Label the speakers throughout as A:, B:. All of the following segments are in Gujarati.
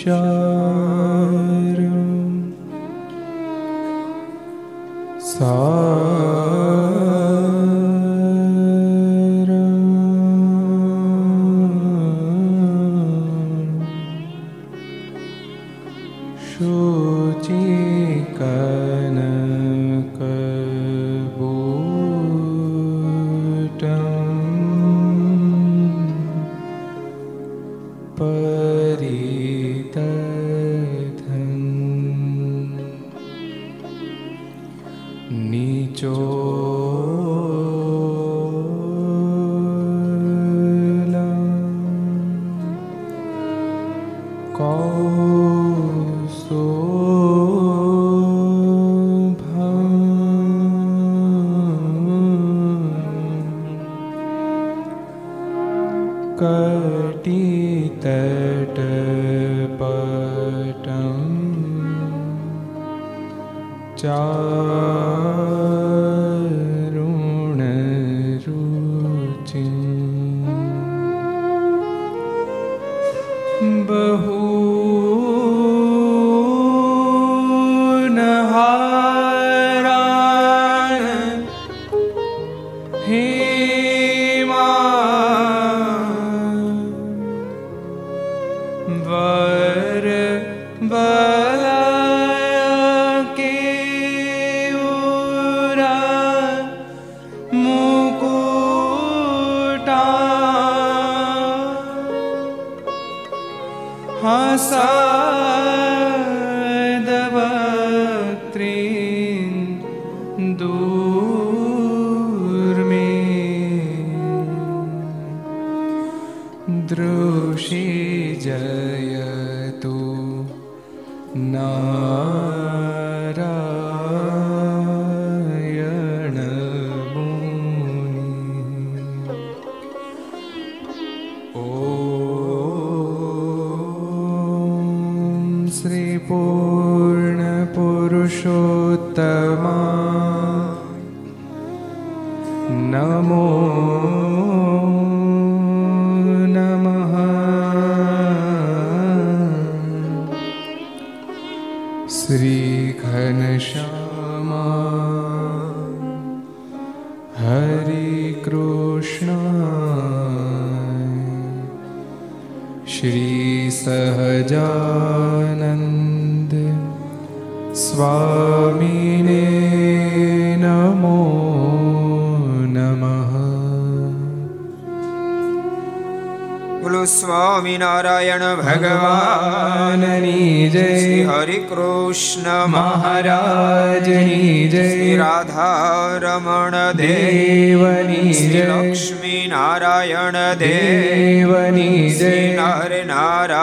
A: शा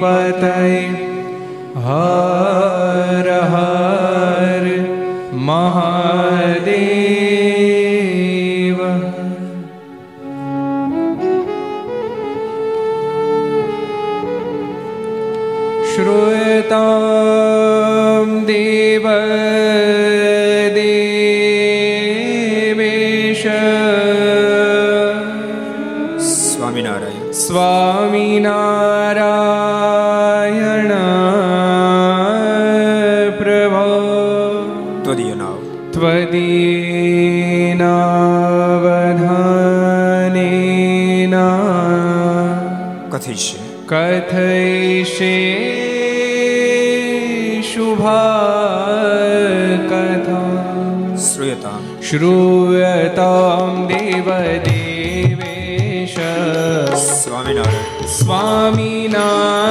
A: પતય હર
B: કથિષ્ય
A: કથયિષ્ये શુભા કથા
B: શ્રૂયતામ
A: દેવ દેવેશ
B: સ્વામિનારાયણ.
A: સ્વામિનારાયણ.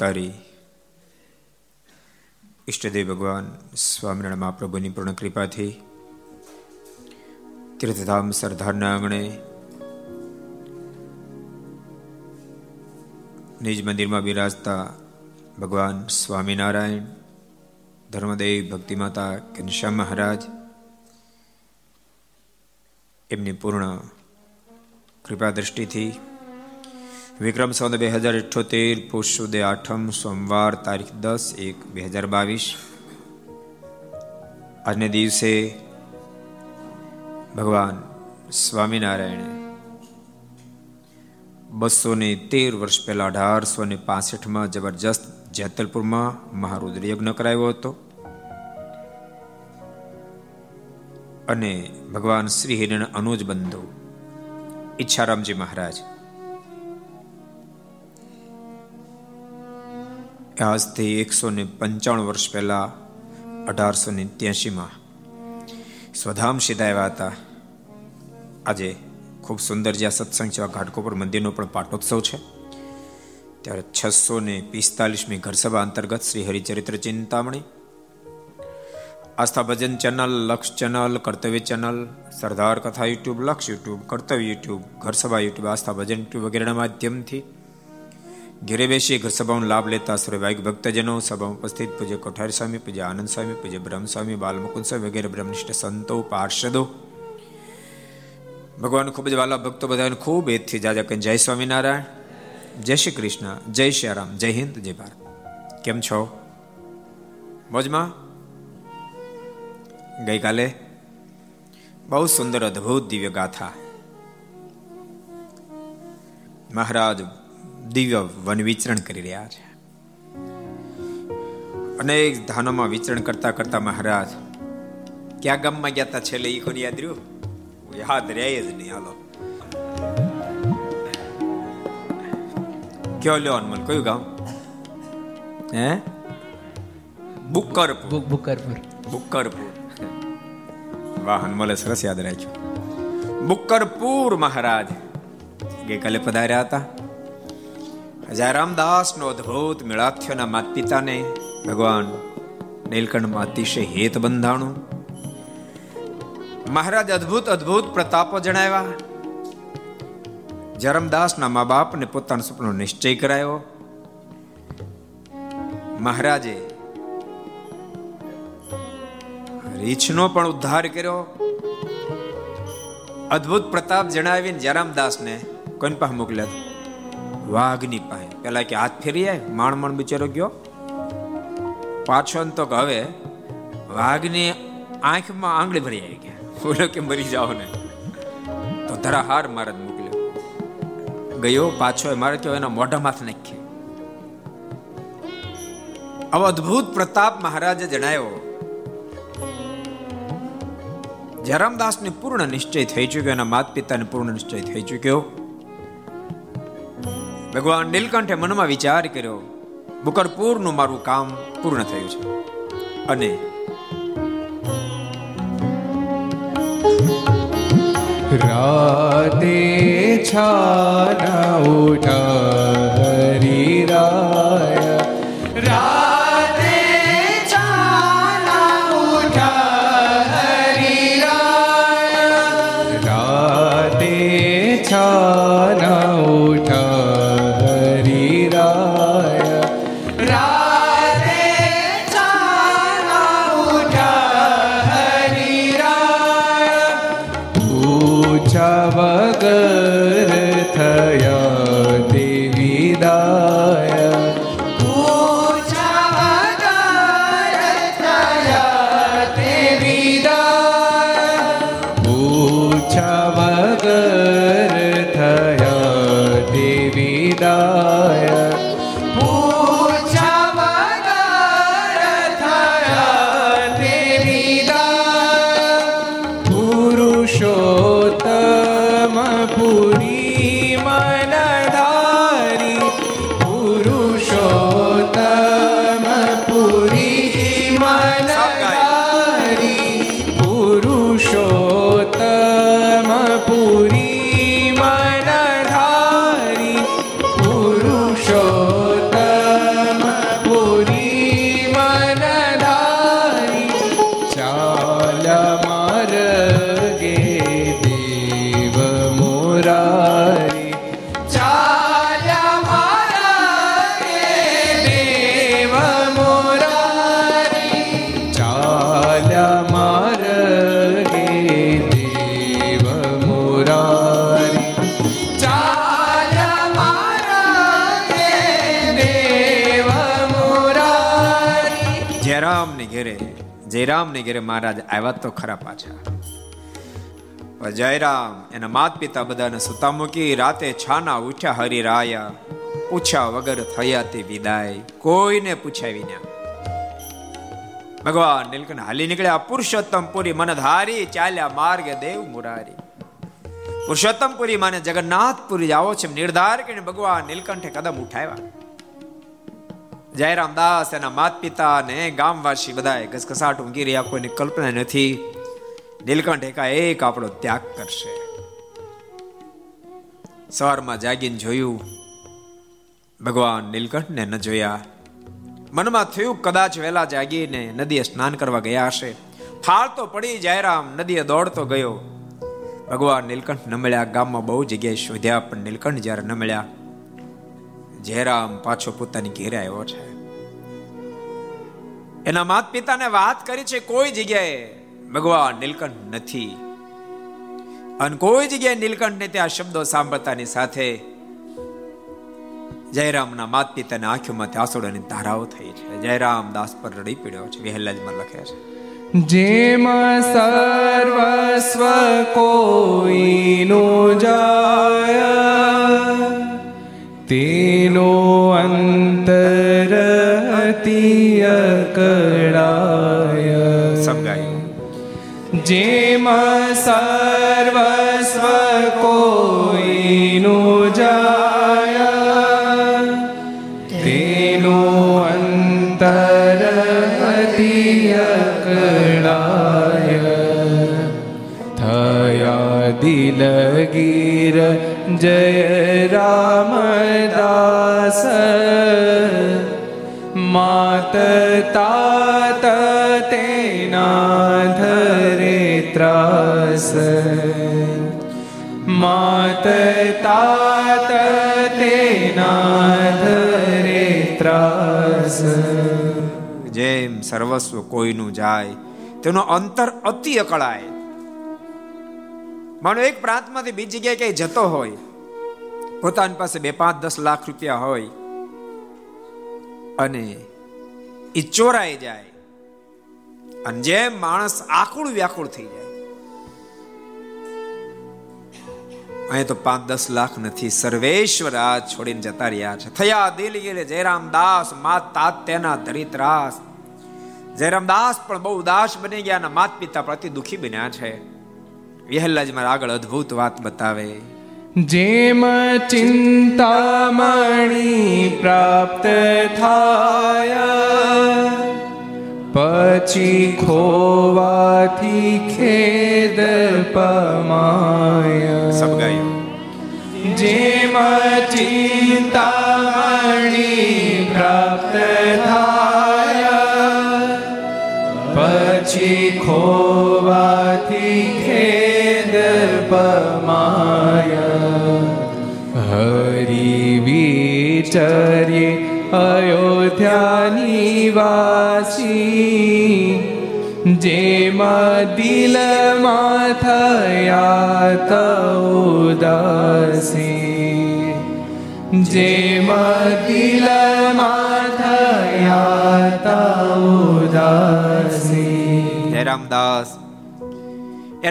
B: સર્વાવતારી ઈષ્ટદેવ ભગવાન સ્વામિનારાયણ મહાપ્રભુની પૂર્ણ કૃપાથી તીર્થધામ સરદારના આંગણે નિજ મંદિરમાં બિરાજતા ભગવાન સ્વામિનારાયણ, ધર્મદેવ ભક્તિમાતા ઘનશ્યામ મહારાજ એમની પૂર્ણ કૃપા દ્રષ્ટિથી વિક્રમ સંવત બે હજાર અઠ્યોતેર પુષ્યોદય આઠમ સોમવાર તારીખ દસ એક બે હજાર બાવીસ. આજને દિવસે ભગવાન સ્વામિનારાયણ બસો ને તેર વર્ષ પહેલા અઢારસો ને પાસઠમાં જબરજસ્ત જેતલપુરમાં મહારુદ્ર યજ્ઞ કરાયો હતો. અને ભગવાન શ્રી હિરણ અનુજ બંધુ ઈચ્છારામજી મહારાજ આજથી એકસો ને પંચાણું વર્ષ પહેલા અઢારસો ને ત્યાસીમાં સ્વધામ સીધા આવ્યા હતા. આજે ખૂબ સુંદર જ્યાં સત્સંગ છે ઘાટકોપર મંદિરનો પણ પાટોત્સવ છે. ત્યારે છસો ને પિસ્તાલીસમી ઘરસભા અંતર્ગત Shri Haricharitra Chintamani, Aastha Bhajan channel, Laksh channel, Kartavya channel, Sardar Katha YouTube, Laksh YouTube, Kartavya YouTube, Gharsabha YouTube, Aastha Bhajan YouTube વગેરેના માધ્યમથી ઘેરે બેસી ઘર સભાનો લાભ લેતા સર્વભાઈક ભક્તજનો, સભામાં ઉપસ્થિત પૂજ્ય કોઠારી સ્વામી પૂજ્ય આનંદ સ્વામી પૂજ્ય બ્રહ્મ સ્વામી બાલમુકુંદ સ્વામી વગેરે બ્રહ્મનિષ્ઠ સંતો, પાર્ષદો. ભગવાન ખૂબ જ વાલા ભક્તો બધાને ખૂબ એથી જાજા કહે જય સ્વામિનારાયણ. જય શ્રી કૃષ્ણ. જય શ્રી રામ. જય હિન્દ, જય ભારત. કેમ છો? મોજમાં? ગઈકાલે બહુ સુંદર અદ્ભુત દિવ્ય ગાથા. મહારાજ દિવ્ય વન વિચરણ કરી રહ્યા છે. અનેક ધાનોમાં વિચરણ કરતા કરતા મહારાજ ક્યાં ગામમાં ગયા હતા છેલ્લે એ કોને યાદ રહ્યું? યાદ રહે જ નહીં હાલો. કયો લ્યો અનમલ કયું ગામ? હે? બુકરપુર.
A: બુકરપુર.
B: બુકરપુર. વાહ હનુમલે સરસ યાદ રાખ્યું. બુકરપુર મહારાજ. ગઈકાલે પધાર્યા હતા. હજારામદાસ નો અદ્ભુત મેળાથ્યોના માત પિતાને ભગવાન નીલકંઠમાં અતિશય હેત બંધાણું મહારાજ અદ્ભુત અદ્ભુત પ્રતાપો જણાવ્યા જરમદાસના મા બાપને પોતાનો સપનો નિશ્ચય કરાયો મહારાજે રીછનો પણ ઉદ્ધાર કર્યો અદ્ભુત પ્રતાપ જણાવીને જયરામદાસને કોણ પાસે મોકલ્યા વાઘની પાસે. પેલા કે હાથ ફેરી આય માણ માણ બિચારો ગયો. પાછો તો હવે વાઘની આંખમાં આંગળી ભરી આવી ગયા. બોલો કે મરી જાઓ ને. તો ધરા હાર મહારાજ મોકલ્યો. ગયો, પાછો મારે કયો એના મોઢા માથ નાખીએ આવો અદ્ભુત પ્રતાપ મહારાજે જણાવ્યો જયરામદાસને પૂર્ણ નિશ્ચય થઈ ચુક્યો, એના માત પિતાને પૂર્ણ નિશ્ચય થઈ ચુક્યો. ભગવાન નીલકંઠે મનમાં વિચાર કર્યો બુકરપુરનું મારું કામ પૂર્ણ થયું છે. અને
A: રાતે છાના ઉઠા હરિરાય
B: જયરામ ને ઘેરે મહારાજ આવ્યા તો ખરા પાછા. જયરામ, એના માત પિતા બધાને સુતા મૂકી રાતે છાના ઉઠ્યા હરિરાયા. પૂછ્યા વગર થયા તે વિદાય? કોઈને પૂછ્યા વિના? ભગવાન નીલકંઠ હાલી નીકળ્યા. પુરુષોત્તમપુરી મનધારી ચાલ્યા માર્ગે દેવ મુરારી. પુરુષોત્તમપુરી માને જગન્નાથપુરી આવો છે નિર્ધાર કરીને ભગવાન નીલકંઠે કદમ ઉઠાવ્યા. જયરામ દાસ, એના માત પિતા ને ગામવાસી બધાએ ઘસઘસાટ ઊંઘી રહ્યા. કોઈની કલ્પના નથી. નીલકંઠ એકાએક આપણો ત્યાગ કરશે. સવારમાં જાગીને જોયું, ભગવાન નીલકંઠને ન જોયા. મનમાં થયું, કદાચ વહેલા જાગીને નદીએ સ્નાન કરવા ગયા હશે. ફાળતો પડી, જયરામ નદીએ દોડતો ગયો. ભગવાન નીલકંઠ ન મળ્યા. ગામમાં બહુ જગ્યાએ શોધ્યા, પણ નીલકંઠ જ્યારે ન મળ્યા જયરામ પાછો પોતાની ઘેરે આવ્યો છે. એના માત પિતાને વાત કરી છે, કોઈ જગ્યાએ ભગવાન નીલકંઠ નથી. અને કોઈ જગ્યાએ નીલકંઠને ત્યાં શબ્દો સાંભળતાની સાથે જયરામના માત પિતાના આંખોમાંથી આંસુડાની ધારાઓ થઈ છે. જયરામ દાસ પર રડી પીડ્યો છે, વહેલાજમાં લખે છે.
A: જેમ સર્વસ્વ કોઈનું જાય. તેનો અંતર કળાય અકળાય
B: જેમાં
A: જેમ સર્વસ્વ કોઈનું જાય તેનો અંતર અતિ અકળાય થયા દિલગીર જય
B: જેમ સર્વસ્વ કોઈનું જાય, તેનો અંતર અતિ અકળાય. માનો એક પ્રાંતમાંથી બીજી જગ્યાએ ક્યાંય જતો હોય, પોતાની પાસે બે પાંચ દસ લાખ રૂપિયા હોય, અને એ ચોરાઈ જાય. અને જેમ માણસ આકુળ વ્યાકુળ થઈ જાય. અહીંયા તો પાંચ દસ લાખ નથી. સર્વેશ્વર આ છોડીને જતા રહ્યા છે. થયા દિલ ગેલે જયરામ દાસ માત તાત તેના ધરિત્રાસ. જયરામ દાસ પણ બહુ ઉદાસ બની ગયા અને માત પિતા પ્રતિ દુખી બન્યા છે. વિહલ્લાજ મારા આગળ અદ્ભુત વાત બતાવે.
A: જેમ ચિંતામણી પ્રાપ્ત થાય. પછી ખોવાથી ખેદ પમાય.
B: સબ ગાયો.
A: જેમ ચિંતામણી પ્રાપ્ત થાય. પછી ખોવાથી ખેદ પમાય. હરી વિચર્યે અયોધ્યાની વાસી, જેમાં દિલમાં થયા તો ઉદાસી જેમાં દિલમાં થયા તો ઉદાસી
B: જયરામ દાસ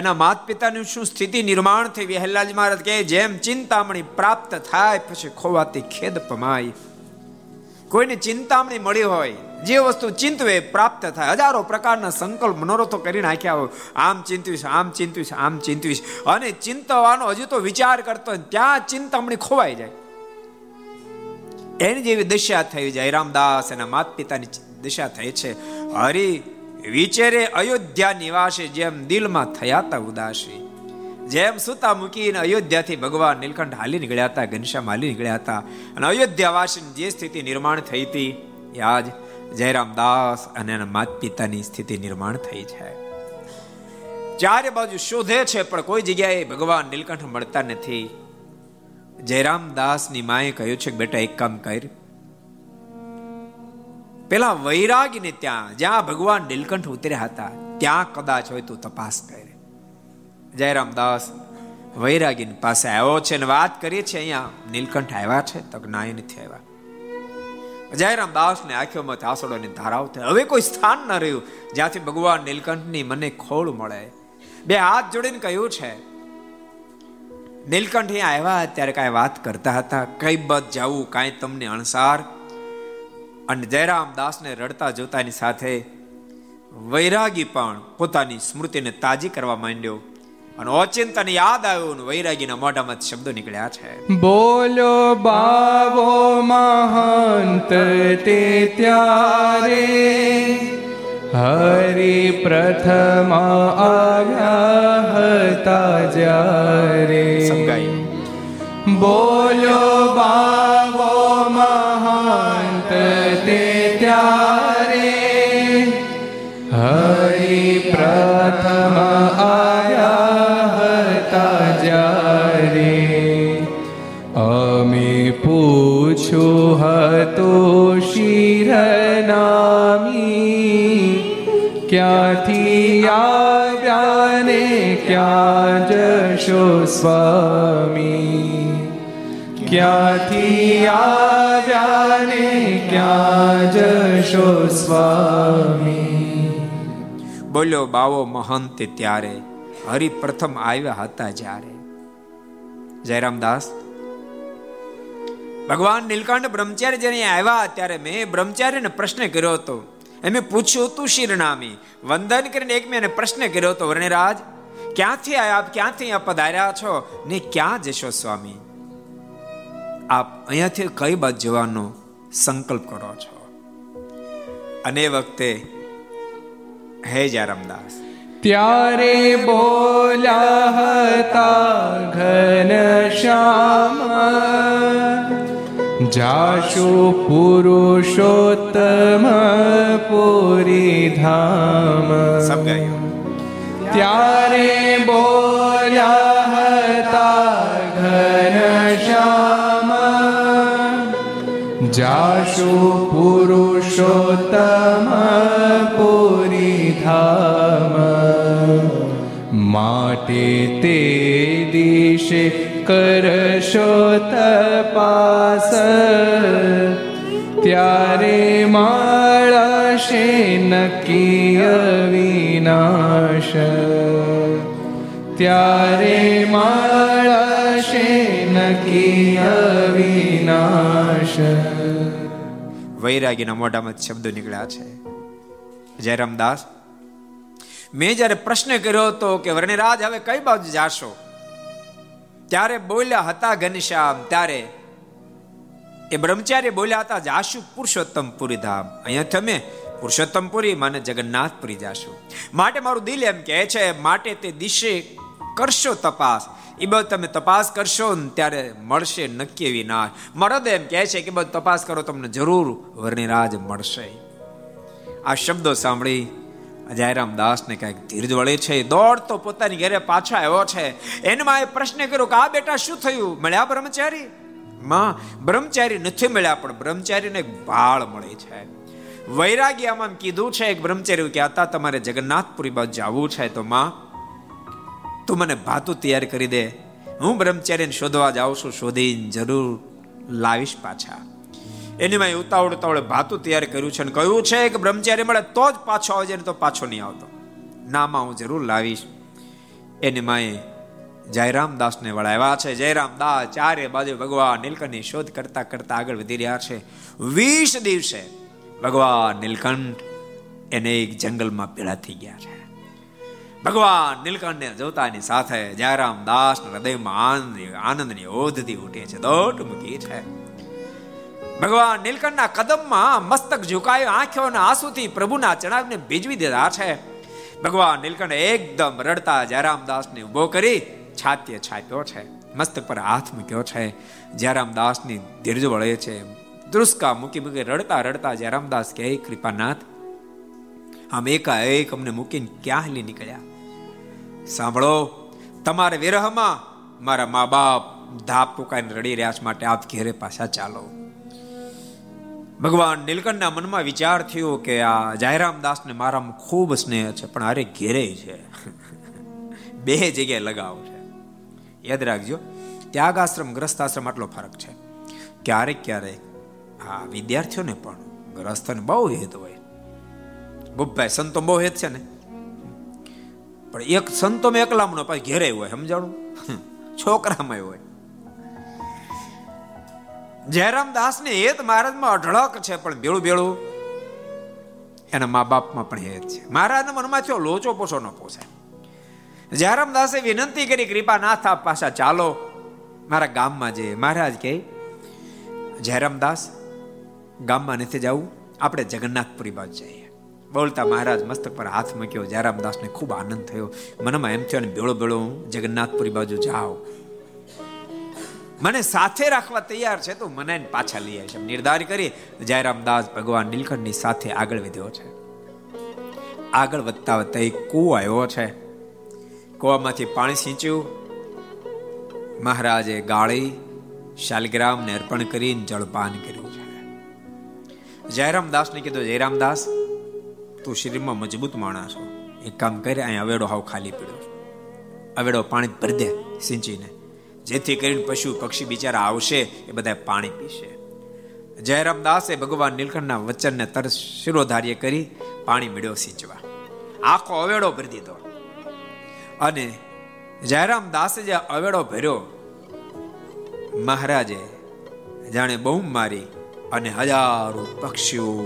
B: એના માત પિતાની શું સ્થિતિ નિર્માણ થઈ? વહેલાજ મહારાજ કે જેમ ચિંતામણી પ્રાપ્ત થાય, પછી ખોવાતી ખેદ પમાય કોઈને ચિંતામણી મળી હોય, જે વસ્તુ ચિંતવે, પ્રાપ્ત થાય. હજારો પ્રકારના સંકલ્પ મનોરથો કરી નાખ્યા હોય. આમ ચિંતવીશ આમ ચિંતવીશ આમ ચિંતવીશ. અને ચિંતવાનો હજુ તો વિચાર કરતો ત્યાં ચિંતામણી ખોવાઈ જાય. એની જેવી દશા થઈ જાય. રામદાસ એના માત પિતાની દશા થઈ છે. હરી વિચેરે અયોધ્યા નિવાસે, જેમ દિલમાં થયા તા ઉદાસી. જેમ સુતા મૂકીને અયોધ્યાથી ભગવાન નીલકંઠ હાલી નીકળ્યા હતા, ઘનશ્યામ હાલી નીકળ્યા હતા અને અયોધ્યાવાસીની જે સ્થિતિ નિર્માણ થઈ હતી, એ આજ જયરામ દાસ અને એના માત પિતાની સ્થિતિ નિર્માણ થઈ છે. ચારે બાજુ શોધે છે, પણ કોઈ જગ્યાએ ભગવાન નીલકંઠ મળતા નથી. જયરામ દાસની માએ કહ્યું છે બેટા, એક કામ કર. પેલા વૈરાગીને ત્યાં, જ્યાં ભગવાન નીલકંઠ ઉતર્યા હતા, ત્યાં કદાચ હોય તો તપાસ કરે. જયરામ દાસ વૈરાગીની પાસે આવ્યો છે અને વાત કરીએ છીએ અહીંયા. નીલકંઠ આવ્યા છે, તો ના એ નથી આવ્યા. જયરામ દાસ ને આંખોમાંથી આંસુડોની ધારાઓ થઈ હવે કોઈ સ્થાન ન રહ્યું, જ્યાંથી ભગવાન નીલકંઠની મને ખોળ મળે. બે હાથ જોડીને કહ્યું છે, નીલકંઠ અહીંયા આવ્યા ત્યારે કાંઈ વાત કરતા હતા. કઈ બધ જવું, કાંઈ તમને અણસાર. અને જયરામ દાસને રડતા જોતાની સાથે વૈરાગી પણ પોતાની સ્મૃતિને તાજી કરવા માંડ્યો. અને ઓચિંતન યાદ આવ્યું ને વૈરાગીના મોઢામાં શબ્દો નીકળ્યા છે.
A: બોલો બાવો મહંત તે ત્યારે હરિ પ્રથમ આવ્યા હતા જ્યારે. બોલો ક્યાંથી આવ્યા ને ક્યાં જશો સ્વામી? ક્યાંથી આવ્યા ને ક્યાં જશો સ્વામી?
B: બોલ્યો બાવો મહંત ત્યારે હરિ પ્રથમ આવ્યા હતા જ્યારે. જયરામદાસ, ભગવાન નીલકંઠ બ્રહ્મચારી જેને આવ્યા ત્યારે મેં બ્રહ્મચારીને પ્રશ્ન કર્યો હતો એમે પૂછ્યું હતું શિરનામી? વંદન કરીને એક મેં પ્રશ્ન કર્યો હતો વર્ણિરાજ, ક્યાંથી આવ્યા આપ ક્યાંથી અહીંયા પધાર્યા છો? ને ક્યાં જશો સ્વામી? આપ અહીંયાથી કઈ બાજુ જવાનો સંકલ્પ કરો છો? અને વખતે, હે જારામદાસ
A: ત્યારે બોલ્યા હતા ઘન શ્યામ જાશુ પુરુષોત્તમ પુરી ધામ.
B: સબ ગાયું.
A: ત્યારે બોલ્યા હતા ઘન શ્યામ જાશો પુરુષોત્તમ પુરી ધામ. માટે તે દિશે કરશો તપાસ ત્યારે મળશે નક્કી વિનાશ ત્યારે મળશે નક્કી વિનાશ
B: વૈરાગીના મોઢામાં શબ્દો નીકળ્યા છે. જયરામદાસ મેં જ્યારે પ્રશ્ન કર્યો હતો કે વર્ણિરાજ, હવે કઈ બાજુ જાશો? ત્યારે બોલ્યા હતા ઘનશ્યામ, ત્યારે એ બ્રહ્મચારી બોલ્યા હતા જાશુ પુરુષોત્તમપુરી ધામ. અહીંયા તમે પુરુષોત્તમપુરી મને જગન્નાથપુરી જાશું. માટે મારું દિલ એમ કહે છે, માટે તે દિશે કરશો તપાસ. એ બધું તમે તપાસ કરશો ને ત્યારે મળશે નક્કી એવી વિનાશ મરદ એમ કહે છે કે બધું તપાસ કરો, તમને જરૂર વર્ણિરાજ મળશે. આ શબ્દો સાંભળી જયરામ દાસને કંઈક ધીરજ વળે છે. દોડતો પોતાની ઘરે પાછા આવ્યો છે. એનમાં એ પ્રશ્ન કર્યો કે, આ બેટા શું થયું? મળ્યા બ્રહ્મચારી? માં બ્રહ્મચારી નથી મળ્યા, પણ બ્રહ્મચારીને ભાળ મળે છે. વૈરાગી આમાં કીધું છે એક બ્રહ્મચારી કહેતા તમારે જગન્નાથપુરી બાજુ જવું છે. તો માં, તું મને ભાતું તૈયાર કરી દે. હું બ્રહ્મચારીને શોધવા જાઉં છું, શોધીને જરૂર લાવીશ પાછા. એની માં ઉતાવળ ઉતાવળ ભાતું તૈયાર કર્યું છે અને કહ્યું છે કે, બ્રહ્મચારી મળે તો જ પાછો આવજે ને તો પાછો નહીં આવતો. નામાં હું જરૂર લાવીશ. એની માએ જયરામ દાસને વળાવ્યા છે. જયરામ દાસ ચારે બાજુ ભગવાન નીલકંઠની શોધ કરતા કરતા આગળ વધી રહ્યા છે. વીસ દિવસે ભગવાન નીલકંઠ એને એક જંગલમાં પીડા થઈ ગયા છે. ભગવાન નીલકંઠને જોતાની સાથે જયરામ દાસ હૃદયમાં આનંદ, આનંદની ઓધથી ઉઠે છે, દોટ મૂકી છે. ભગવાન નીલકંઠના કદમમાં મસ્તક ઝુકાયો આંખોના આંસુથી પ્રભુના ચરણને ભીજવી દીધા છે. ભગવાન નીલકંઠ એકદમ રડતા જયરામ દાસને ઊભો કરી છાતીએ છાપ્યો છે, મસ્તક પર હાથ મૂક્યો છે. જયરામ દાસની ધીરજ વળે છે. દુષ્કા મૂકી મૂકી રડતા રડતા જયરામ દાસ કહે, કૃપાનાથ, આમ એકાએક અમને મૂકીને ક્યાં હલી નીકળ્યા? સાંભળો, તમારે વિરહમાં મારા મા બાપ ધાપ ટૂંકાઈને રડી રહ્યા છે માટે આપ ઘેરે પાછા ચાલો. ભગવાન નીલકંઠના મનમાં વિચાર થયો કે આ જાયરામ દાસને મારામાં ખૂબ સ્નેહ છે, પણ અરે ઘેરે છે. બે જગ્યાએ લગાવ યાદ રાખજો ત્યાગ આશ્રમ ગ્રસ્ત આશ્રમ આટલો ફરક છે. ક્યારેક ક્યારેક, હા, વિદ્યાર્થીઓને પણ ગ્રસ્થને બહુ હેત હોય. ગુપ્ભાઈ સંતો બહુ હેત છે ને? પણ એક સંતો મેં એકલામણો પાછું ઘેરે હોય, સમજાણું? છોકરામાં હોય. જયરામ દાસ ને હેત મહારાજમાં અઢળક છે, પણ બેળું બેળું એના મા બાપમાં પણ હેત છે. મહારાજના મનમાં થયો લોચો પોછો ન પોસાય. જયરામ દાસે વિનંતી કરી, કૃપા ના થા પાછા ચાલો મારા ગામમાં જઈએ. મહારાજ કહે જયરામ દાસ ગામમાં નથી જવું, આપણે જગન્નાથપુરી બાજુ જઈએ. બોલતા મહારાજ મસ્તક પર હાથ મૂક્યો. જયરામ દાસને ખૂબ આનંદ થયો. મનમાં એમ થયો બેળો બેળો હું જગન્નાથપુરી બાજુ જાઉં. મને સાથે રાખવા તૈયાર છે, તો મને પાછા લઈ આવશે. નિર્ધાર કરી જયરામદાસ ભગવાન નીલકંઠની સાથે આગળ વધ્યો છે. આગળ વધતા વધતા એક કૂવો આવ્યો છે. કૂવામાંથી પાણી સિંચ્યું. મહારાજે ગાળી, શાલગ્રામને અર્પણ કરીને જળપાન કર્યું છે. જયરામદાસને કીધું, જયરામદાસ, તું શરીરમાં મજબૂત માણસ છો એક કામ કરે, અહીં અવેડો હાવ ખાલી પડ્યો અવેડો પાણી ભરી દે સિંચીને. જેથી કરીને પશુ, પક્ષી બિચારા આવશે, એ બધા પાણી પીશે. જયરામદાસે ભગવાન નીલકંઠના વચનને તરત શિરોધાર્ય કરી પાણી મેળ્યો સિંચવા. આખો અવેડો ભરી દીધો. અને જયરામ દાસે જે અવેડો ભર્યો, મહારાજે જાણે બહુ મારી અને હજારો પક્ષીઓ,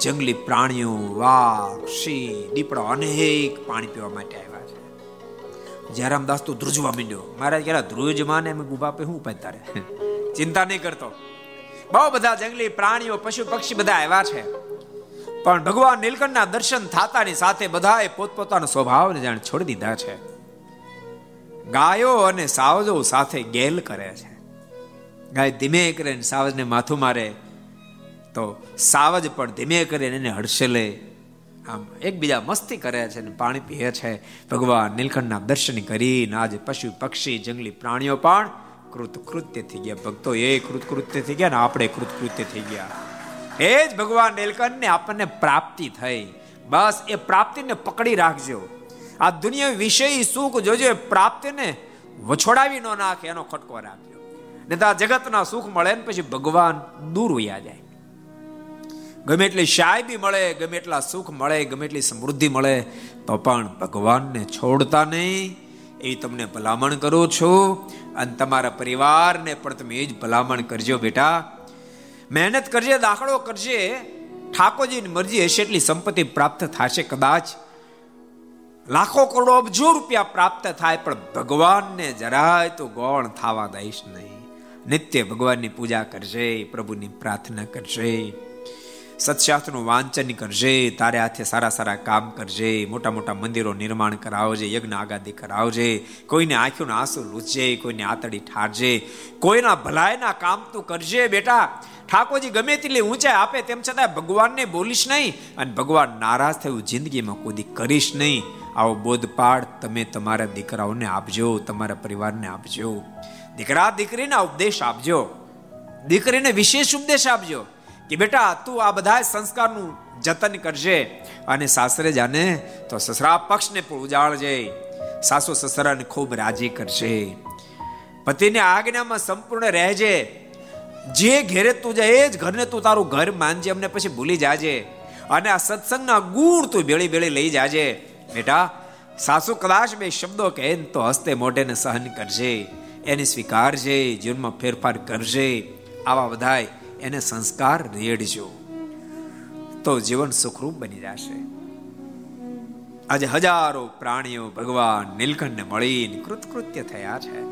B: જંગલી પ્રાણીઓ, વાઘ, સિંહ, દીપડો અનેક પાણી પીવા માટે આવ્યા છે. જયરામ દાસ તો ધ્રુજવા માંડ્યો. મહારાજ કહેલા, ધ્રુજ માને એમ ગુબા પે હું તારે? ચિંતા નહીં કરતો. બહુ બધા જંગલી પ્રાણીઓ, પશુ પક્ષી બધા આવ્યા છે. પણ ભગવાન નીલકંઠના દર્શન થતાની સાથે બધાએ પોતપોતાનો સ્વભાવને જાણે છોડી દીધા છે. ગાયો અને સાવજો સાથે ગેલ કરે છે. ગાય ધીમે કરીને સાવજને માથું મારે, તો સાવજ પણ ધીમે કરીને એને હડસેલે આમ એકબીજા મસ્તી કરે છે અને પાણી પીએ છે. ભગવાન નીલકંઠના દર્શન કરીને આજે પશુ, પક્ષી, જંગલી પ્રાણીઓ પણ કૃતકૃત્ય થઈ ગયા. ભક્તો એ કૃતકૃત્ય થઈ ગયા ને આપણે કૃતકૃત્ય થઈ ગયા. એ જ ભગવાન નીલકંઠને આપણને પ્રાપ્તિ થઈ. બસ એ પ્રાપ્તિને પકડી રાખજો. આ દુનિયા વિષય સુખ જોજો પ્રાપ્તિને વછોડાવી ન નાખે, એનો ખટકો રાખજો. ને તો આ જગતના સુખ મળે ને પછી ભગવાન દૂર વયા જાય. ગમે એટલી શાયબી મળે, ગમે એટલા સુખ મળે, ગમે એટલી સમૃદ્ધિ મળે, તો પણ ભગવાનને છોડતા નહીં. એ તમને ભલામણ કરું છું. અને તમારા પરિવારને પણ તમે એ જ ભલામણ કરજો બેટા. મહેનત કરજે, દાખલો કરજે, ઠાકોરજીની મરજી હશે એટલી સંપત્તિ પ્રાપ્ત થશે કદાચ. લાખો કરોડો અબજો રૂપિયા પ્રાપ્ત થાય, પણ ભગવાનને જરાય તો ગૌણ થવા દઈશ નહીં. નિત્ય ભગવાનની પૂજા કરજે, પ્રભુની પ્રાર્થના કરજે, સત્શાસ્ત્રનું વાંચન કરજે, તારે હાથે સારા સારા કામ કરજે, મોટા મોટા મંદિરો નિર્માણ કરાવજે, યજ્ઞ આગાદી કરાવજે, કોઈને આંખોના આંસુ લૂચજે કોઈને આતડી ઠારજે, કોઈના ભલાઈના કામ તું કરજે, બેટા. ઠાકોરજી ગમે તેટલી ઊંચાઈ આપે તેમ છતાં ભગવાનને બોલીશ નહીં અને ભગવાન નારાજ થયું, જિંદગીમાં કોઈ કરીશ નહીં. આવો બોધપાઠ તમે તમારા દીકરાઓને આપજો, તમારા પરિવારને આપજો. દીકરા દીકરીને ઉપદેશ આપજો. દીકરીને વિશેષ ઉપદેશ આપજો કે બેટા, તું આ બધા સંસ્કારનું જતન કરજે અને સાસરે જાને તો સસરા પક્ષને પણ ઉજાળજે. સાસુ સસરાને ખૂબ રાજી કરશે. પતિની આજ્ઞામાં સંપૂર્ણ રહેજે. જે ઘેરે તું જાય, એ જ ઘરને તું તારું ઘર માનજે, અમને પછી ભૂલી જાજે. અને આ સત્સંગના ગુણ તું ભેળી ભેળી લઈ જાજે. બેટા, સાસુ કદાચ બે શબ્દો કહે તો હસ્તે મોઢેને સહન કરજે, એને સ્વીકારજે, જીવનમાં ફેરફાર કરજે, આવા બધાય એને સંસ્કાર રેડજો. તો જીવન સુખરૂપ બની જશે. આજે હજારો પ્રાણીઓ ભગવાન નીલકંઠને મળીને કૃતકૃત્ય થયા છે.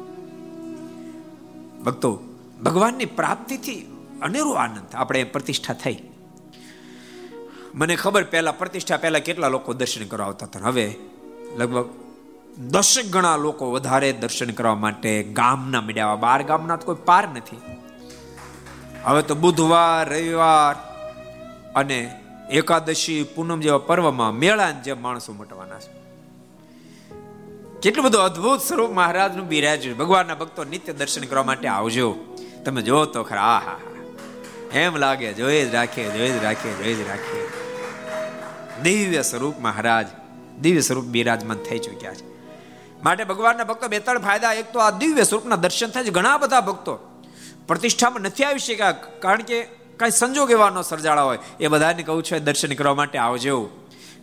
B: ભક્તો ભગવાનની પ્રાપ્તિથી અનેરો આનંદ આપણે પ્રતિષ્ઠા થઈ. મને ખબર પહેલા પ્રતિષ્ઠા પહેલા કેટલા લોકો દર્શન કરવા આવતા હતા હવે લગભગ દશક ગણા લોકો વધારે દર્શન કરવા માટે ગામના મીડિયા બાર ગામના કોઈ પાર નથી. હવે તો બુધવાર, રવિવાર અને એકાદશી, પૂનમ જેવા પર્વમાં મેળા જેમ માણસો મટવાના છે. કેટલું બધું અદ્ભુત સ્વરૂપ મહારાજનું બિરાજ ભગવાનના ભક્તો નિત્ય દર્શન કરવા માટે આવજો. તમે જો તો ખરા, આ હા એમ લાગે, જોઈ જ રાખે, જોઈ જ રાખે, જોઈ જ રાખે. દિવ્ય સ્વરૂપ મહારાજ, દિવ્ય સ્વરૂપ બિરાજમાન થઈ ચુક્યા છે. માટે ભગવાનના ભક્તો બે ત્રણ ફાયદા. એક તો આ દિવ્ય સ્વરૂપના દર્શન થાય છે ઘણા બધા ભક્તો. પ્રતિષ્ઠામાં નથી આવી શક્યા, કારણ કે કાંઈ સંજોગ એવા ન સર્જાળા હોય. એ બધાને કહું છું દર્શન કરવા માટે આવજો.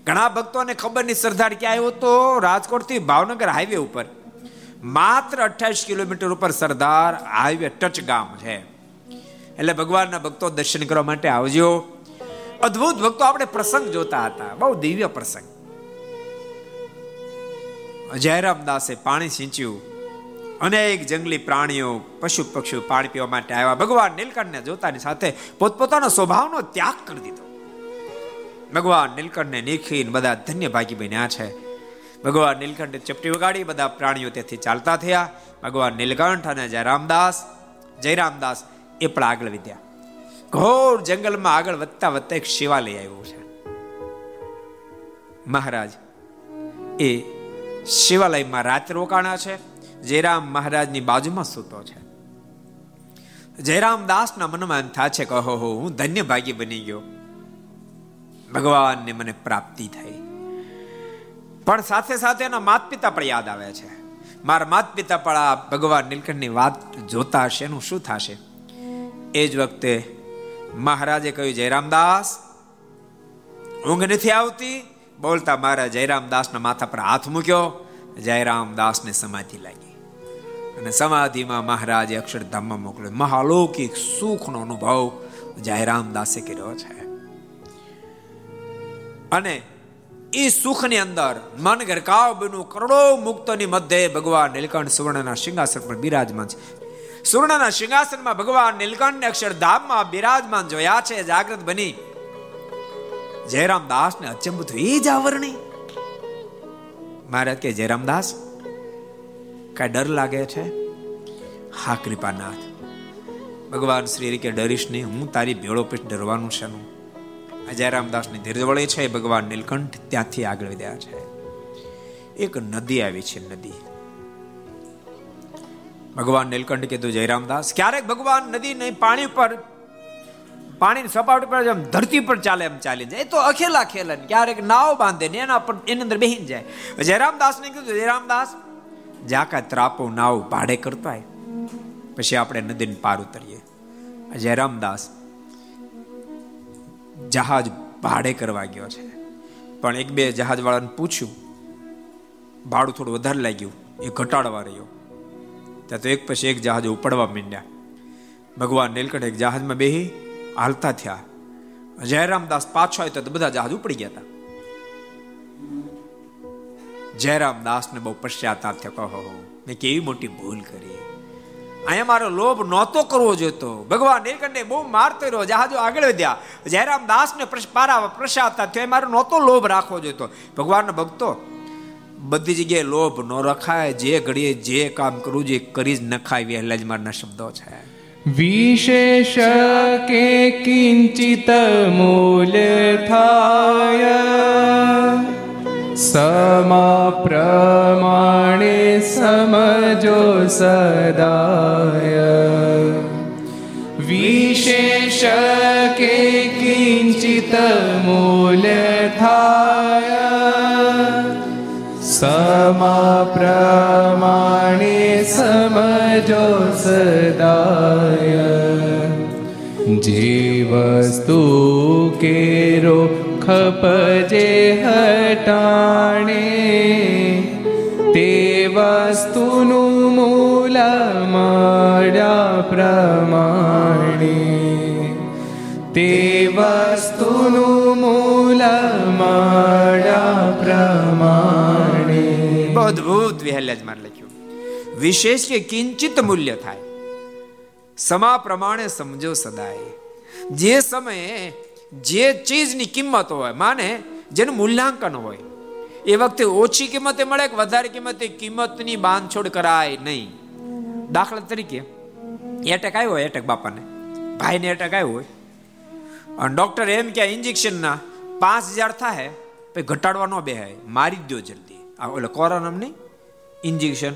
B: ઘણા ભક્તોને ખબર નહીં, સરદાર ક્યાં આવ્યો તો રાજકોટથી ભાવનગર હાઈવે ઉપર. માત્ર અઠ્યાવીસ કિલોમીટર ઉપર સરદાર હાઈવે ટચ ગામ છે. એટલે ભગવાનના ભક્તો દર્શન કરવા માટે આવજો. અદ્ભુત ભક્તો આપણે પ્રસંગ જોતા હતા. બહુ દિવ્ય પ્રસંગ. જયરામ દાસે પાણી સિંચ્યું. અનેક જંગલી પ્રાણીઓ, પશુ પક્ષીઓ પાણી પીવા માટે આવ્યા. ભગવાન નીલકંઠને જોતાની સાથે પોતપોતાનો સ્વભાવનો ત્યાગ કરી દીધો. ભગવાન નીલકંઠને નીખીને બધા ધન્ય ભાગી બન્યા છે. ભગવાન નીલકંઠે ચપટી વગાડી, બધા પ્રાણીઓ તેથી ચાલતા થયા. ભગવાન નીલકંઠ અને જયરામદાસ જયરામદાસ એ પણ આગળ વધ્યા. ઘોર જંગલમાં આગળ વધતા વધતા એક શિવાલય આવ્યું છે. મહારાજ, એ શિવાલયમાં રાત રોકાણા છે. જયરામ મહારાજની બાજુમાં સૂતો છે. જયરામ દાસના મનમાં એમ થાય છે કે હો હું ધન્ય ભાગી બની ગયો. ભગવાનને મને પ્રાપ્તિ થઈ. પણ સાથે સાથે એના માત પિતા પણ યાદ આવે છે. મારા માત પિતા પણ આ ભગવાન નીલકંઠની વાત જોતા હશે એનું શું થશે? એ જ વખતે મહારાજે કહ્યું, જયરામદાસ, ઊંઘ નથી આવતી? બોલતા મારા જયરામદાસના માથા પર હાથ મૂક્યો. જયરામદાસને સમાધિ લાગી. અને સમાધિમાં મહારાજે અક્ષરધામમાં મોકલ્યો, મહાલૌકિક સુખનો અનુભવ જયરામદાસે કર્યો છે. અને એ સુખની અંદર મન ગરકાવ બન્યું કરોડો મુક્તની મધ્યે ભગવાન નીલકંઠ સુવર્ણના સિંહાસન પર બિરાજમાન છે. સુવર્ણના સિંહાસનમાં ભગવાન નીલકંઠને અક્ષરધામમાં બિરાજમાન જોયા છે જાગૃત બની. જયરામ દાસ ને અચંબુ થયું એ જ આવરણી. મહારાજ કે જયરામ દાસ કઈ ડર લાગે છે? હા, કૃપાનાથ. ભગવાન શ્રી કે ડરીશ નહીં હું તારી ભેળો પેટ ડરવાનું છે નું અજયરામદાસની ધીરજ છે ભગવાન નીલકંઠ ત્યાંથી આગળ વધ્યા છે. એક નદી આવી છે, નદી. ભગવાન નીલકંઠ કીધું જયરામદાસ ક્યારેક ભગવાન નદી નહીં પાણી પર પાણી સપાટી પર જેમ ધરતી પર ચાલે એમ ચાલી જાય. એ તો અખેલા ખેલા ક્યારેક નાવ બાંધે ને એના પર, એની અંદર બેહીને જાય. જયરામદાસ ને કીધું જયરામદાસ જાકા ત્રાપો નાવ ભાડે કરતા પછી આપણે નદીને પાર ઉતરીએ. જયરામદાસ જહાજ ભાડે કરવા ગયો છે. પણ એક બે જહાજ વાળાને પૂછ્યું, ભાડું થોડું વધારે લાગ્યું, એ ઘટાડવા રહ્યો. ત્યાં તો એક પછી એક જહાજ ઉપડવા માંડ્યા. ભગવાન નીલકંઠ એક જહાજમાં બેહી હાલતા થયા. જયરામદાસ પાછો આવ્યો તો બધા જહાજ ઉપડી ગયા હતા. જયરામદાસને બહુ પશ્ચાતાપ થયો. કહો મેં કેવી મોટી ભૂલ કરી. અહીંયા મારો લોભ નહોતો કરવો જોઈતો. ભગવાન નીલકંઠે બહુ મારતો રહ્યો જહાજો આગળ વધ્યા. જયરામ દાસ ને પારા પ્રસાદ થયો. મારો નહોતો લોભ રાખવો જોઈતો. ભગવાનના ભક્તો, બધી જગ્યાએ લોભ ન રખાય. જે ઘડીએ જે કામ કરવું જે કરી જ નખાય. વહેલા જ મારના શબ્દો છે.
A: વિશેષ કે કિંચિત મૂલ્ય થાય. સમા પ્રમાણે સમજો સદાય વિશેષ કે કિંચિત મૂલ્ય થાય સમા પ્રમાણે સમજો સદાય જે વસ્તુ કેરો ખપજે મળ્યા પ્રમાણે તે વસ્તુનું મૂલ મળ્યા પ્રમાણે
B: બહુ અદભુત વિહલ્ય જ માર લખ્યું વિશેષ કે કિંચિત મૂલ્ય થાય સમા પ્રમાણે સમજો સદાય જે સમયે જે ચીજની કિંમત હોય માને જેનું મૂલ્યાંકન હોય એ વખતે ઓછી કિંમતે મળે કે વધારે કિંમતે કિંમતની બાંધછોડ કરાય નહીં દાખલા તરીકે એટેક આવ્યો હોય એટેક બાપાને. ભાઈને એટેક આવ્યો હોય. અને ડોક્ટર એમ કે ઇન્જેક્શનના પાંચ હજાર થાય પછી ઘટાડવા ન બે મારી દો જલ્દી. આ ઓલે કોરોનાની ઇન્જેક્શન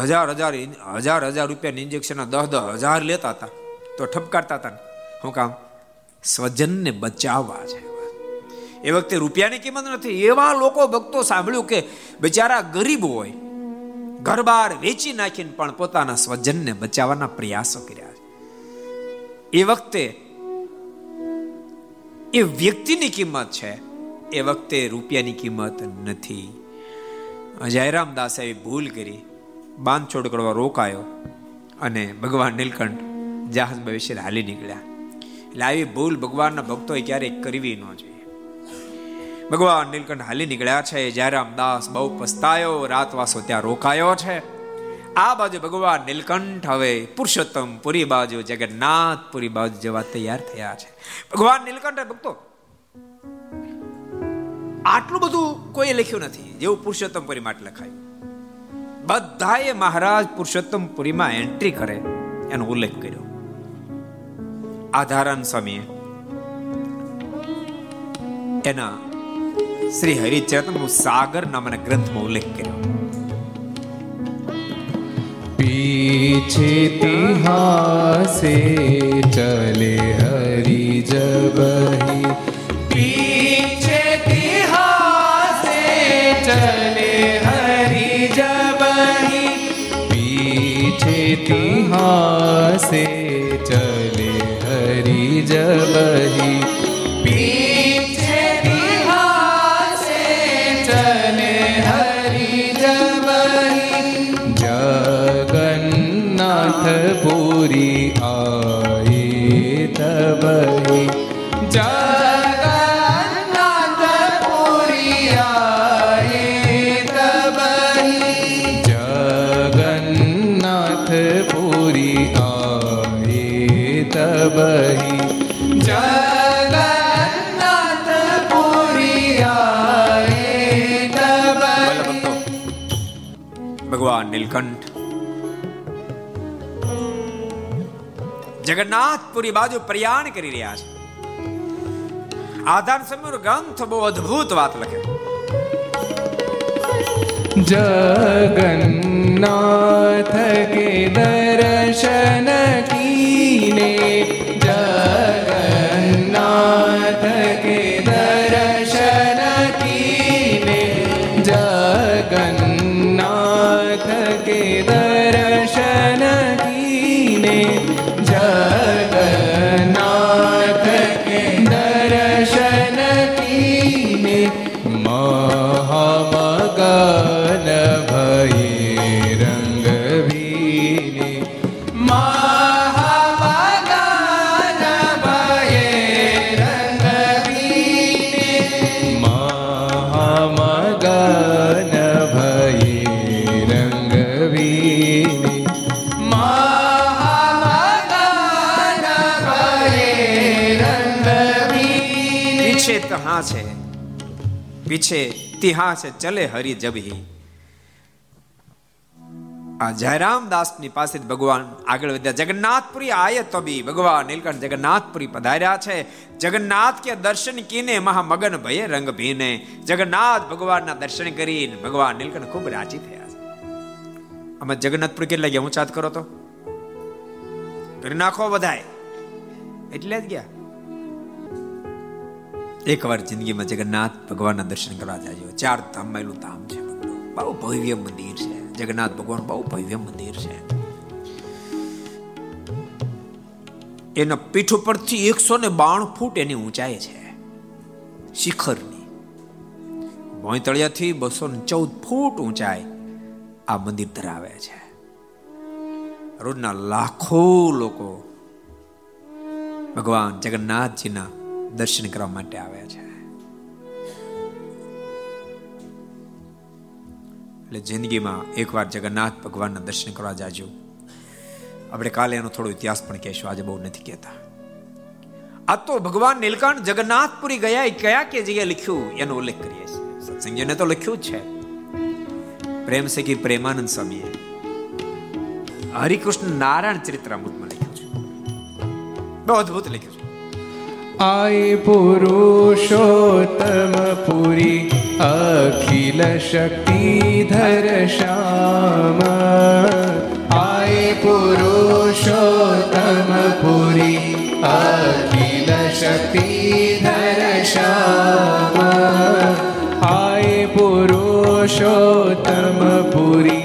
B: હજાર હજાર હજાર હજાર રૂપિયાની ઇન્જેક્શનના દસ દસ હજાર લેતા હતા. તો ઠપકારતા હતા શું કામ? સ્વજનને બચાવવા છે. એ વખતે રૂપિયાની કિંમત નથી. એવા લોકો ભક્તો સાંભળ્યું કે બિચારા ગરીબ હોય. ઘર બાર વેચી નાખીને પણ પોતાના સ્વજનને બચાવવાના પ્રયાસો કર્યા એ વખતે એ વ્યક્તિની કિંમત છે, એ વખતે રૂપિયાની કિંમત નથી. જયરામ દાસે ભૂલ કરી, બાંધછોડ કરવા રોકાયો અને ભગવાન નીલકંઠ જહાજ ભવિષ્ય હાલી નીકળ્યા. એટલે આવી ભૂલ ભગવાનના ભક્તોએ ક્યારેય કરવી ન જોઈએ. ભગવાન નીલકંઠ હાલી નીકળ્યા છે. જયરામ દાસ બહુ પસ્તાયો, રાતવાસો ત્યાં રોકાયો છે. આ બાજુ ભગવાન નીલકંઠ હવે પુરુષોત્તમ પુરી બાજુ જગન્નાથ પુરી બાજુ જવા તૈયાર થયા છે. ભગવાન નીલકંઠ ભક્તો, આટલું બધું કોઈ લખ્યું નથી, જેવું પુરુષોત્તમ પુરી માટે લખાયું. બધાએ મહારાજ પુરુષોત્તમ પુરીમાં એન્ટ્રી કરે, એનો ઉલ્લેખ કર્યો. આધારાન સ્વામીએ એના શ્રી હરિચેતન સાગર નામના ગ્રંથમાં ઉલ્લેખ કર્યો
A: पीछे तिहासे चले हरि जबहि पीछे तिहासे चले हरि जबहि पीछे तिहासे चले हरि जबहि
B: दूरी જગન્નાથપુરી બાજુ પ્રયાણ કરી રહ્યા છે આધાર સમય ગ્રંથ બહુ અદ્ભુત વાત લખે
A: जगन्नाथ के दर्शन कीने जगन्नाथ के
B: પીછે ઇતિહાસ છે ચલે હરી જબહી. આ જયરામ દાસની પાસે ભગવાન આગળ વધ્યા. જગન્નાથપુરી આય તો બી. ભગવાન નીલકંઠ જગન્નાથપુરી પધાર્યા છે. જગન્નાથ કે દર્શન કીને મહામગન ભયે રંગ ભીને. જગન્નાથ ભગવાનના દર્શન કરીને ભગવાન નીલકંઠ ખૂબ રાજી થયા છે. અમે જગન્નાથપુરી કેટલા ગયા? ઊંચાત કરો તો. કરી નાખો બધાય. એટલે જ ગયા. એકવાર જિંદગીમાં જગન્નાથ ભગવાનના દર્શન કરવા જાય ચાર ધામ માયલું ધામ છે બહુ ભવ્ય મંદિર છે. જગન્નાથ ભગવાન બહુ ભવ્ય મંદિર છે. એના પીઠ ઉપરથી એકસો ને બાણું ફૂટ એની ઊંચાઈ છે. શિખરની. ભોંયતળિયાથી બસો ને ચૌદ ફૂટ ઊંચાઈ આ મંદિર ધરાવે છે. રોજના લાખો લોકો ભગવાન જગન્નાથજીના દર્શન કરવા માટે આવે છે. એટલે જિંદગીમાં એકવાર જગન્નાથ ભગવાનના દર્શન કરવા જાજો. આપણે કાલે એનો થોડો ઇતિહાસ પણ કહેશું, આજે બહુ નથી કહેતા. આ તો ભગવાન નીલકંઠ જગન્નાથપુરી ગયા એ કયા કે જગ્યાએ લખ્યું, એનો ઉલ્લેખ કરીએ છીએ. સત્સંગીને તો લખ્યું જ છે. પ્રેમ છે કે પ્રેમાનંદ સ્વામીએ? હરિકૃષ્ણ નારાયણ ચરિત્રામૃતમાં લખ્યું છે. બહુ અદ્ભુત લખ્યું છે.
A: आय पुरुषोत्तम पुरी अखिल शक्तिधर श्याम आय पुरुषोत्तम पुरी अखिल शक्तिधर श्याम आय पुरुषोत्तम पुरी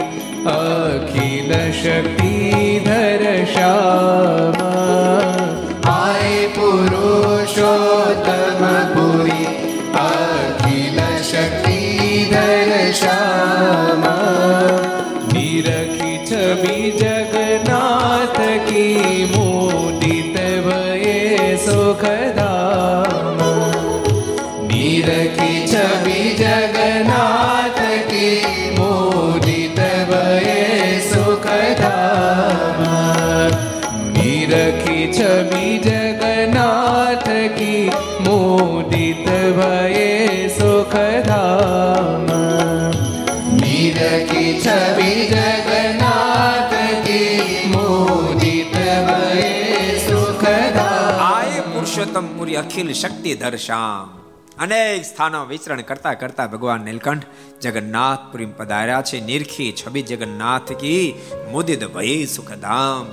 B: અખિલ શક્તિ દર્શામ. અનેક સ્થાનો વિચરણ કરતા કરતા ભગવાન નીલકંઠ જગન્નાથપુરી પધાર્યા છે. નિરખી છબી જગન્નાથ કી મુદિત ભય સુખધામ.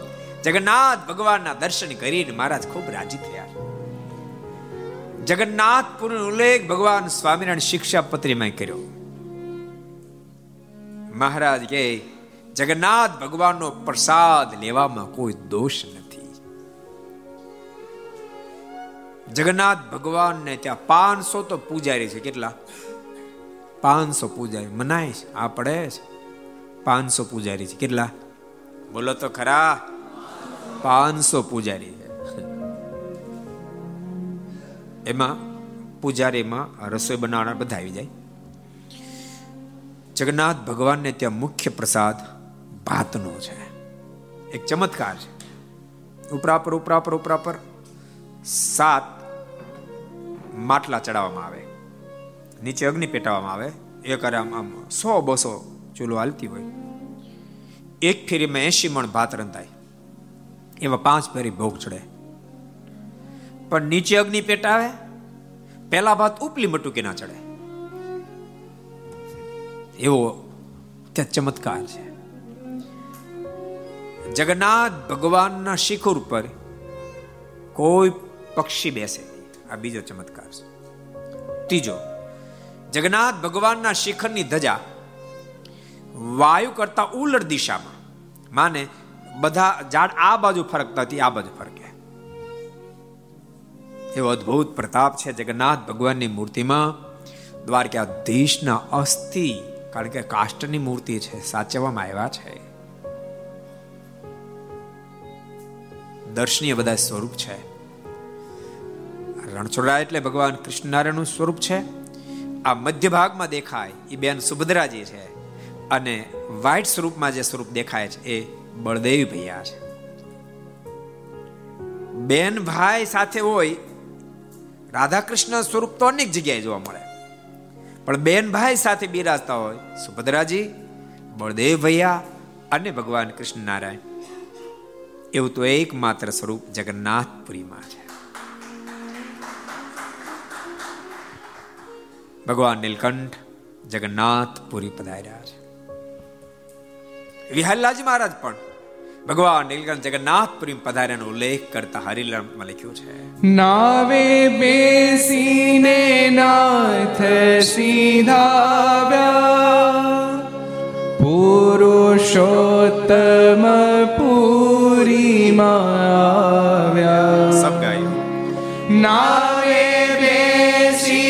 B: જગન્નાથ ભગવાનના દર્શન કરીને મહારાજ ખૂબ રાજી થયા. જગન્નાથપુર ઉલ્લેખ ભગવાન સ્વામિનારાયણ શિક્ષાપત્રીમાં કર્યો. મહારાજ કે, જગન્નાથ ભગવાનનો પ્રસાદ લેવામાં કોઈ દોષ નથી. જગન્નાથ ભગવાનને ત્યાં પાંચસો તો પૂજારી છે. કેટલા? પાંચસો પૂજારી. મનાય છે. આ પડે પાંચસો પૂજારી છે. કેટલા? બોલો તો ખરા. પાંચસો પૂજારી છે. એમાં પૂજારીમાં રસોઈ બનાવનાર બધા આવી જાય. જગન્નાથ ભગવાનને ત્યાં મુખ્ય પ્રસાદ ભાતનો છે. એક ચમત્કાર છે. ઉપરા પર ઉપરા પર ઉપરા પર સાત માટલા ચડાવવામાં આવે, નીચે અગ્નિ પેટાવવામાં આવે, એક આમ આમ સો બસો ચૂલો હાલતી હોય. એક ફેરીમાં એસી મણ ભાત રંધાય. એવા પાંચ ફેરી ભોગ ચડે. પણ નીચે અગ્નિ પેટાવે પેલા ભાત ઉપલી મટુકી ના ચડે. એવો ત્યાં ચમત્કાર છે. જગન્નાથ ભગવાનના શિખર ઉપર કોઈ પક્ષી બેસે. આ બીજો ચમત્કાર છે. ત્રીજો, જગન્નાથ ભગવાનના શિખરની ધજા વાયુ કરતા ઉલટ દિશામાં. માને બધા ઝાડ આ બાજુ ફરકતા હતી આ બાજુ ફરકે એવો અદ્ભુત પ્રતાપ છે જગન્નાથ ભગવાનની મૂર્તિમાં દ્વારકાધીશના અસ્થિ, કારણ કે કાષ્ટની મૂર્તિ છે, સાચવવામાં આવ્યા છે. દર્શનીય બધા સ્વરૂપ છે. રણછોડા એટલે ભગવાન કૃષ્ણનારાયણનું સ્વરૂપ છે. આ મધ્ય ભાગમાં દેખાય એ બેન સુભદ્રાજી છે. અને વાઇટ સ્વરૂપમાં જે સ્વરૂપ દેખાય છે, એ બળદેવ ભૈયા છે. બેન ભાઈ સાથે હોય રાધા કૃષ્ણ સ્વરૂપ તો અનેક જગ્યાએ જોવા મળે. પણ બેન ભાઈ સાથે બિરાજતા હોય, સુભદ્રાજી, બળદેવ ભૈયા અને ભગવાન કૃષ્ણ નારાયણ એવું તો એકમાત્ર સ્વરૂપ જગન્નાથપુરીમાં છે. ભગવાન નીલકંઠ જગન્નાથપુરી પધાર્યા છે. વિહલ્લાજી મહારાજ પણ ભગવાન નીલકંઠ જગન્નાથપુરી પધાર્યાનો ઉલ્લેખ કરતા હરિલામાં લખ્યું છે.
A: નાવે બેસીને નાથ સીધા પુરુષોત્તમ પુરી આવ્યા.
B: સબ ગાયો.
A: નાવે બેસીને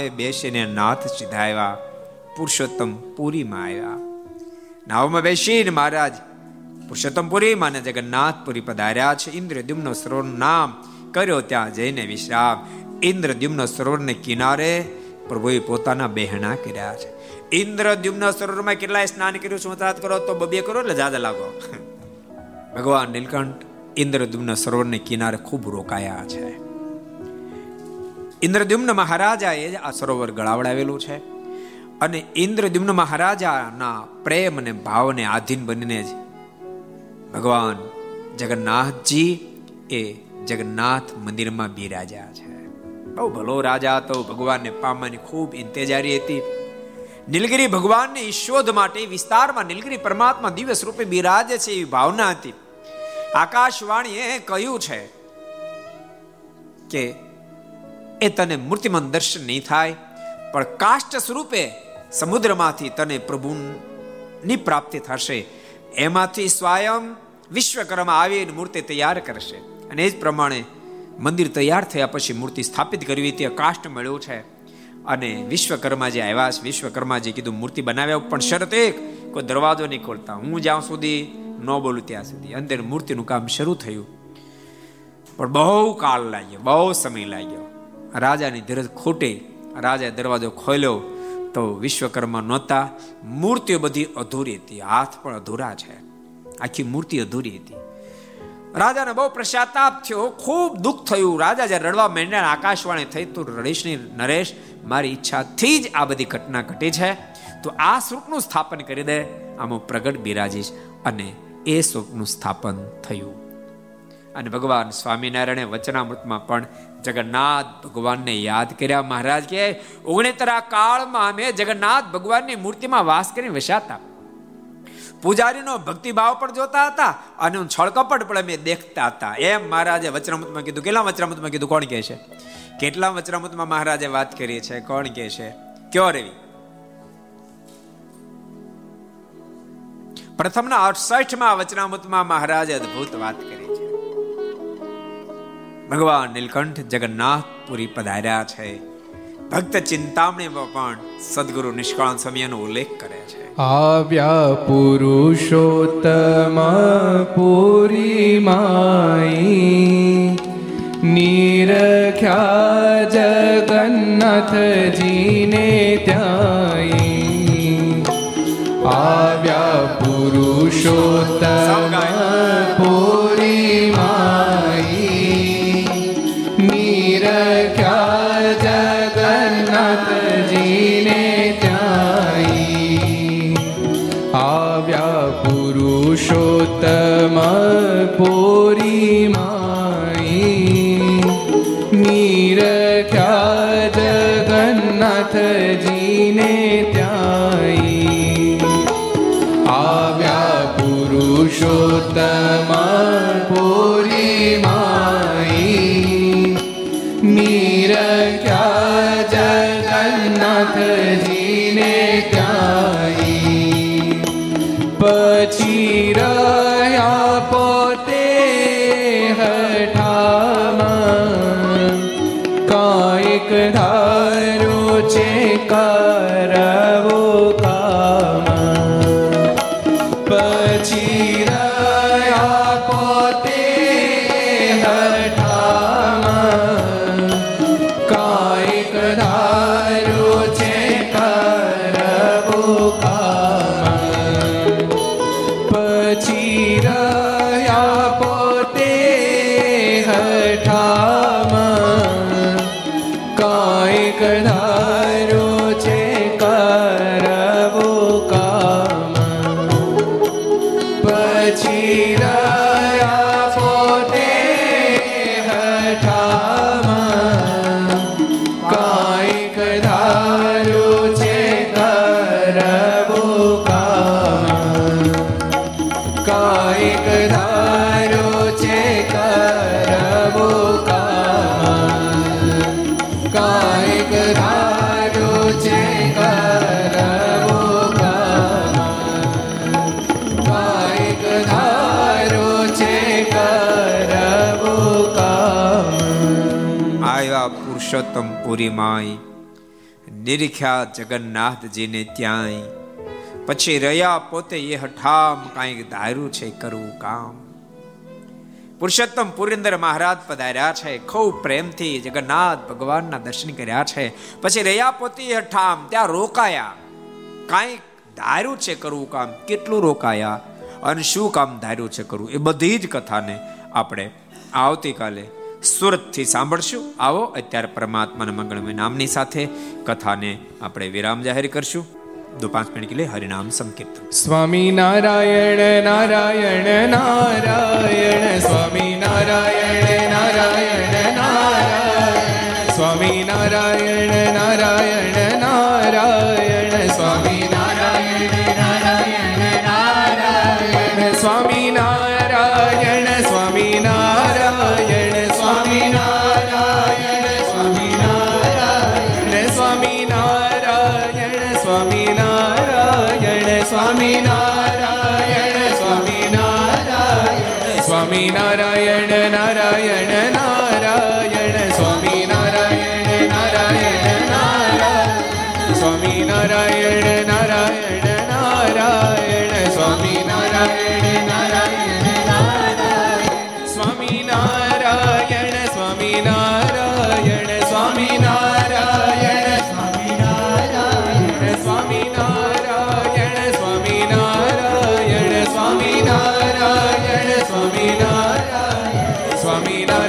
B: નાવે બેસીને નાથ સીધા પુરુષોત્તમ પુરીમાં આવ્યા. નાવમાં બેસીને મહારાજ પુરુષોત્તમ પુરીમાં અને જગન્નાથપુરી પધાર્યા છે. ઇન્દ્રદ્યુમ્ન સરોવરનું નામ કર્યો ત્યાં જઈને વિશ્રામ. ઇન્દ્રદ્યુમ્ન સરોવરને કિનારે પ્રભુએ પોતાના બહેણા કર્યા છે. ઇન્દ્રદ્યુમ્ન સરોવરમાં કેટલાય સ્નાન કર્યું શું વાત કરો તો બબે કરો એટલે જાદા લાગો. ભગવાન નીલકંઠ ઇન્દ્રદ્યુમ્ન સરોવરને કિનારે ખૂબ રોકાયા છે. ઇન્દ્રદ્યુમ્ન મહારાજાએ આ સરોવર ગળાવડાવેલું છે. અને ઇન્દ્રદ્યુમ્ન મહારાજાના પ્રેમ અને ભાવને આધીન બનીને જ ભગવાન જગન્નાથજી એ જગન્નાથ મંદિરમાં બિરાજા છે. બહુ ભલો રાજા હતો. ભગવાનને પામવાની ખૂબ ઇંતેજારી હતી. નીલગિરી ભગવાનની શોધ માટે વિસ્તારમાં નીલગિરી પરમાત્મા દિવસ રૂપે બિરાજે છે એવી ભાવના હતી. આકાશવાણીએ કહ્યું છે કે એ તને મૂર્તિમંત દર્શન નહીં થાય, પણ કાષ્ટ સ્વરૂપે સમુદ્રમાંથી તને પ્રભુની પ્રાપ્તિ થશે. એમાંથી સ્વયં વિશ્વકર્મા આવીને મૂર્તિ તૈયાર કરશે. અને એ જ પ્રમાણે મંદિર તૈયાર થયા પછી મૂર્તિ સ્થાપિત કરવી તે કાષ્ટ મળ્યો છે. અને વિશ્વકર્મા જે આવ્યા છે, વિશ્વકર્મા જે કીધું મૂર્તિ બનાવ્યા, પણ શરત એક, કોઈ દરવાજો નહીં ખોલતા. હું જ્યાં સુધી ન બોલું ત્યાં સુધી. અંદર મૂર્તિનું કામ શરૂ થયું. પણ બહુ કાળ લાગ્યો, બહુ સમય લાગ્યો. રાજાની ધીરજ ખોટે, રાજાએ દરવાજો ખોલ્યો તો વિશ્વકર્મા નહોતા. મૂર્તિઓ બધી અધૂરી હતી, હાથ પણ અધૂરા છે. આખી મૂર્તિ અધૂરી હતી. રાજાને બહુ પ્રશાતાપ થયો. ખૂબ દુઃખ થયું. રાજા જ્યારે રડવા માંડ્યા આકાશવાણી થઈ તો રડેશની નરેશ, મારી ઈચ્છાથી જ આ બધી ઘટના ઘટી છે. તો આ સ્વરૂપનું સ્થાપન કરી દે. આમ પ્રગટ બિરાજીશ અને એ સ્વરૂપનું સ્થાપન થયું. અને ભગવાન સ્વામિનારાયણે વચનામૃતમાં પણ જગન્નાથ ભગવાનને યાદ કર્યા. મહારાજ કે ઓગણેતરા કાળમાં અમે જગન્નાથ ભગવાનની મૂર્તિમાં વાસ કરીને વસાતા. પૂજારીનો ભક્તિભાવ પણ જોતા હતા અને છળકપટ પણ અમે દેખતા હતા. એમ મહારાજે વચનામૃતમાં કીધું. કેટલા વચનામૃતમાં કીધું? કોણ કહે છે? કેટલા વચનામૃતમાં મહારાજે વાત કરી છે? કોણ કહે છે? કયો રેવી? પ્રથમના અડસઠમાં વચનામૃતમાં મહારાજે અદ્ભુત વાત કરી. ભગવાન નીલકંઠ જગન્નાથપુરી પધાર્યા છે. ભક્ત ચિંતામણી પણ સદગુરુ નિષ્કાળ સમયનો ઉલ્લેખ કરે છે.
A: આવ્યા પુરુષોત્તમ પુરી માઈ નીરખ્યા જગન્નાથજીને ત્યાં આવ્યા પુરુષોત્તમ પુરી જગન્નાથજીને ત્યાં આવ્યા પુરુષોત્તમ પુરુષોત્તમ પુરી
B: માય નિરીખ્યા જગન્નાથજીને ત્યાંય. પછી રહ્યા પોતે એ હઠામ કાંઈક ધાર્યું છે કરવું કામ. પુરુષોત્તમ પુરીંદર મહારાજ પધાર્યા છે, ખૂબ પ્રેમથી જગન્નાથ ભગવાનના દર્શન કર્યા છે. પછી રહ્યા પોતે હઠામ, ત્યાં રોકાયા. કાંઈક ધાર્યું છે કરવું કામ, કેટલું રોકાયા? અને શું કામ ધાર્યું છે કરવું એ બધી જ કથાને આપણે આવતીકાલે સુરતથી સાંભળશું. આવો, અત્યારે પરમાત્માના મંગળમય નામની સાથે કથાને આપણે વિરામ જાહેર કરશું. દો પાંચ મિનિટ કે હરિનામ સંકીર્તન.
A: Swami Narayan Narayan Narayan, Swami Narayan Narayan Narayan, Swami Narayan Narayan Narayan. Camina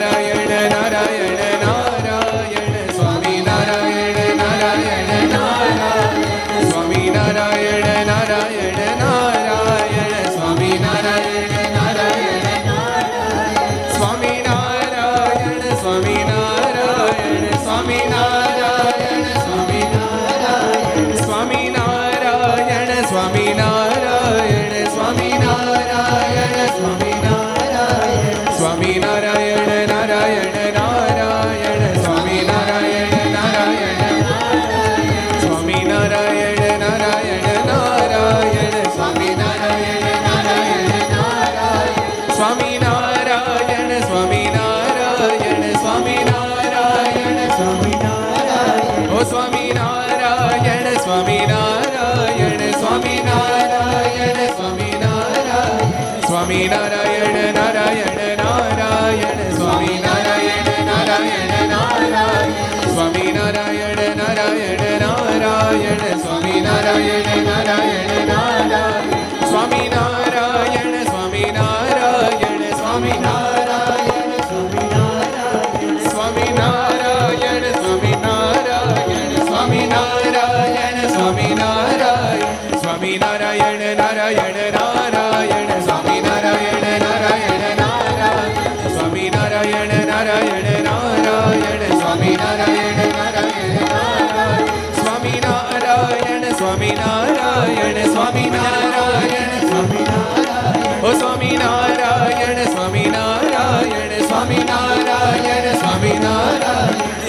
A: Swami Narayan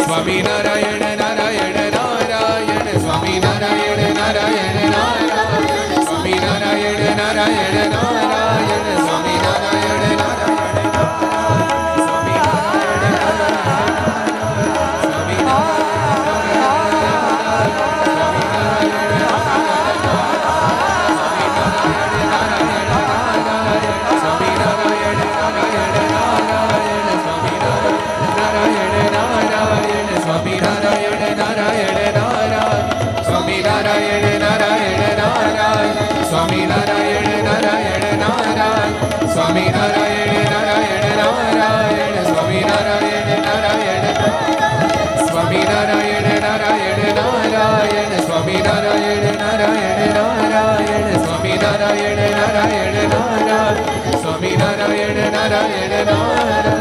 A: Swami Narayan Narayan Narayan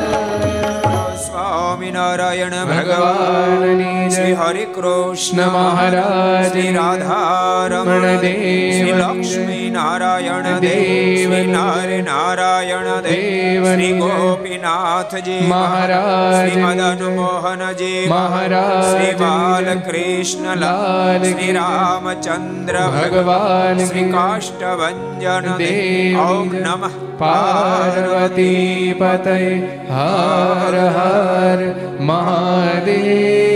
B: Swaminarayan
A: ભગવાન
B: શ્રી હરે કૃષ્ણ
A: મહારાજ
B: રાધારમણ
A: દેવ
B: લક્ષ્મી નારાયણ દેવ નારે નારાયણ દેવ શ્રી
A: ગોપી
B: નાથજી
A: મહારાજ
B: શ્રી મદન મોહનજી
A: મહારાજ
B: શ્રી બાલકૃષ્ણ લાલ શ્રી રામચંદ્ર
A: ભગવાન
B: શ્રી કાષ્ટભન ઓમ નમઃ
A: પાર્વતી પતય હર હર મહાદેવ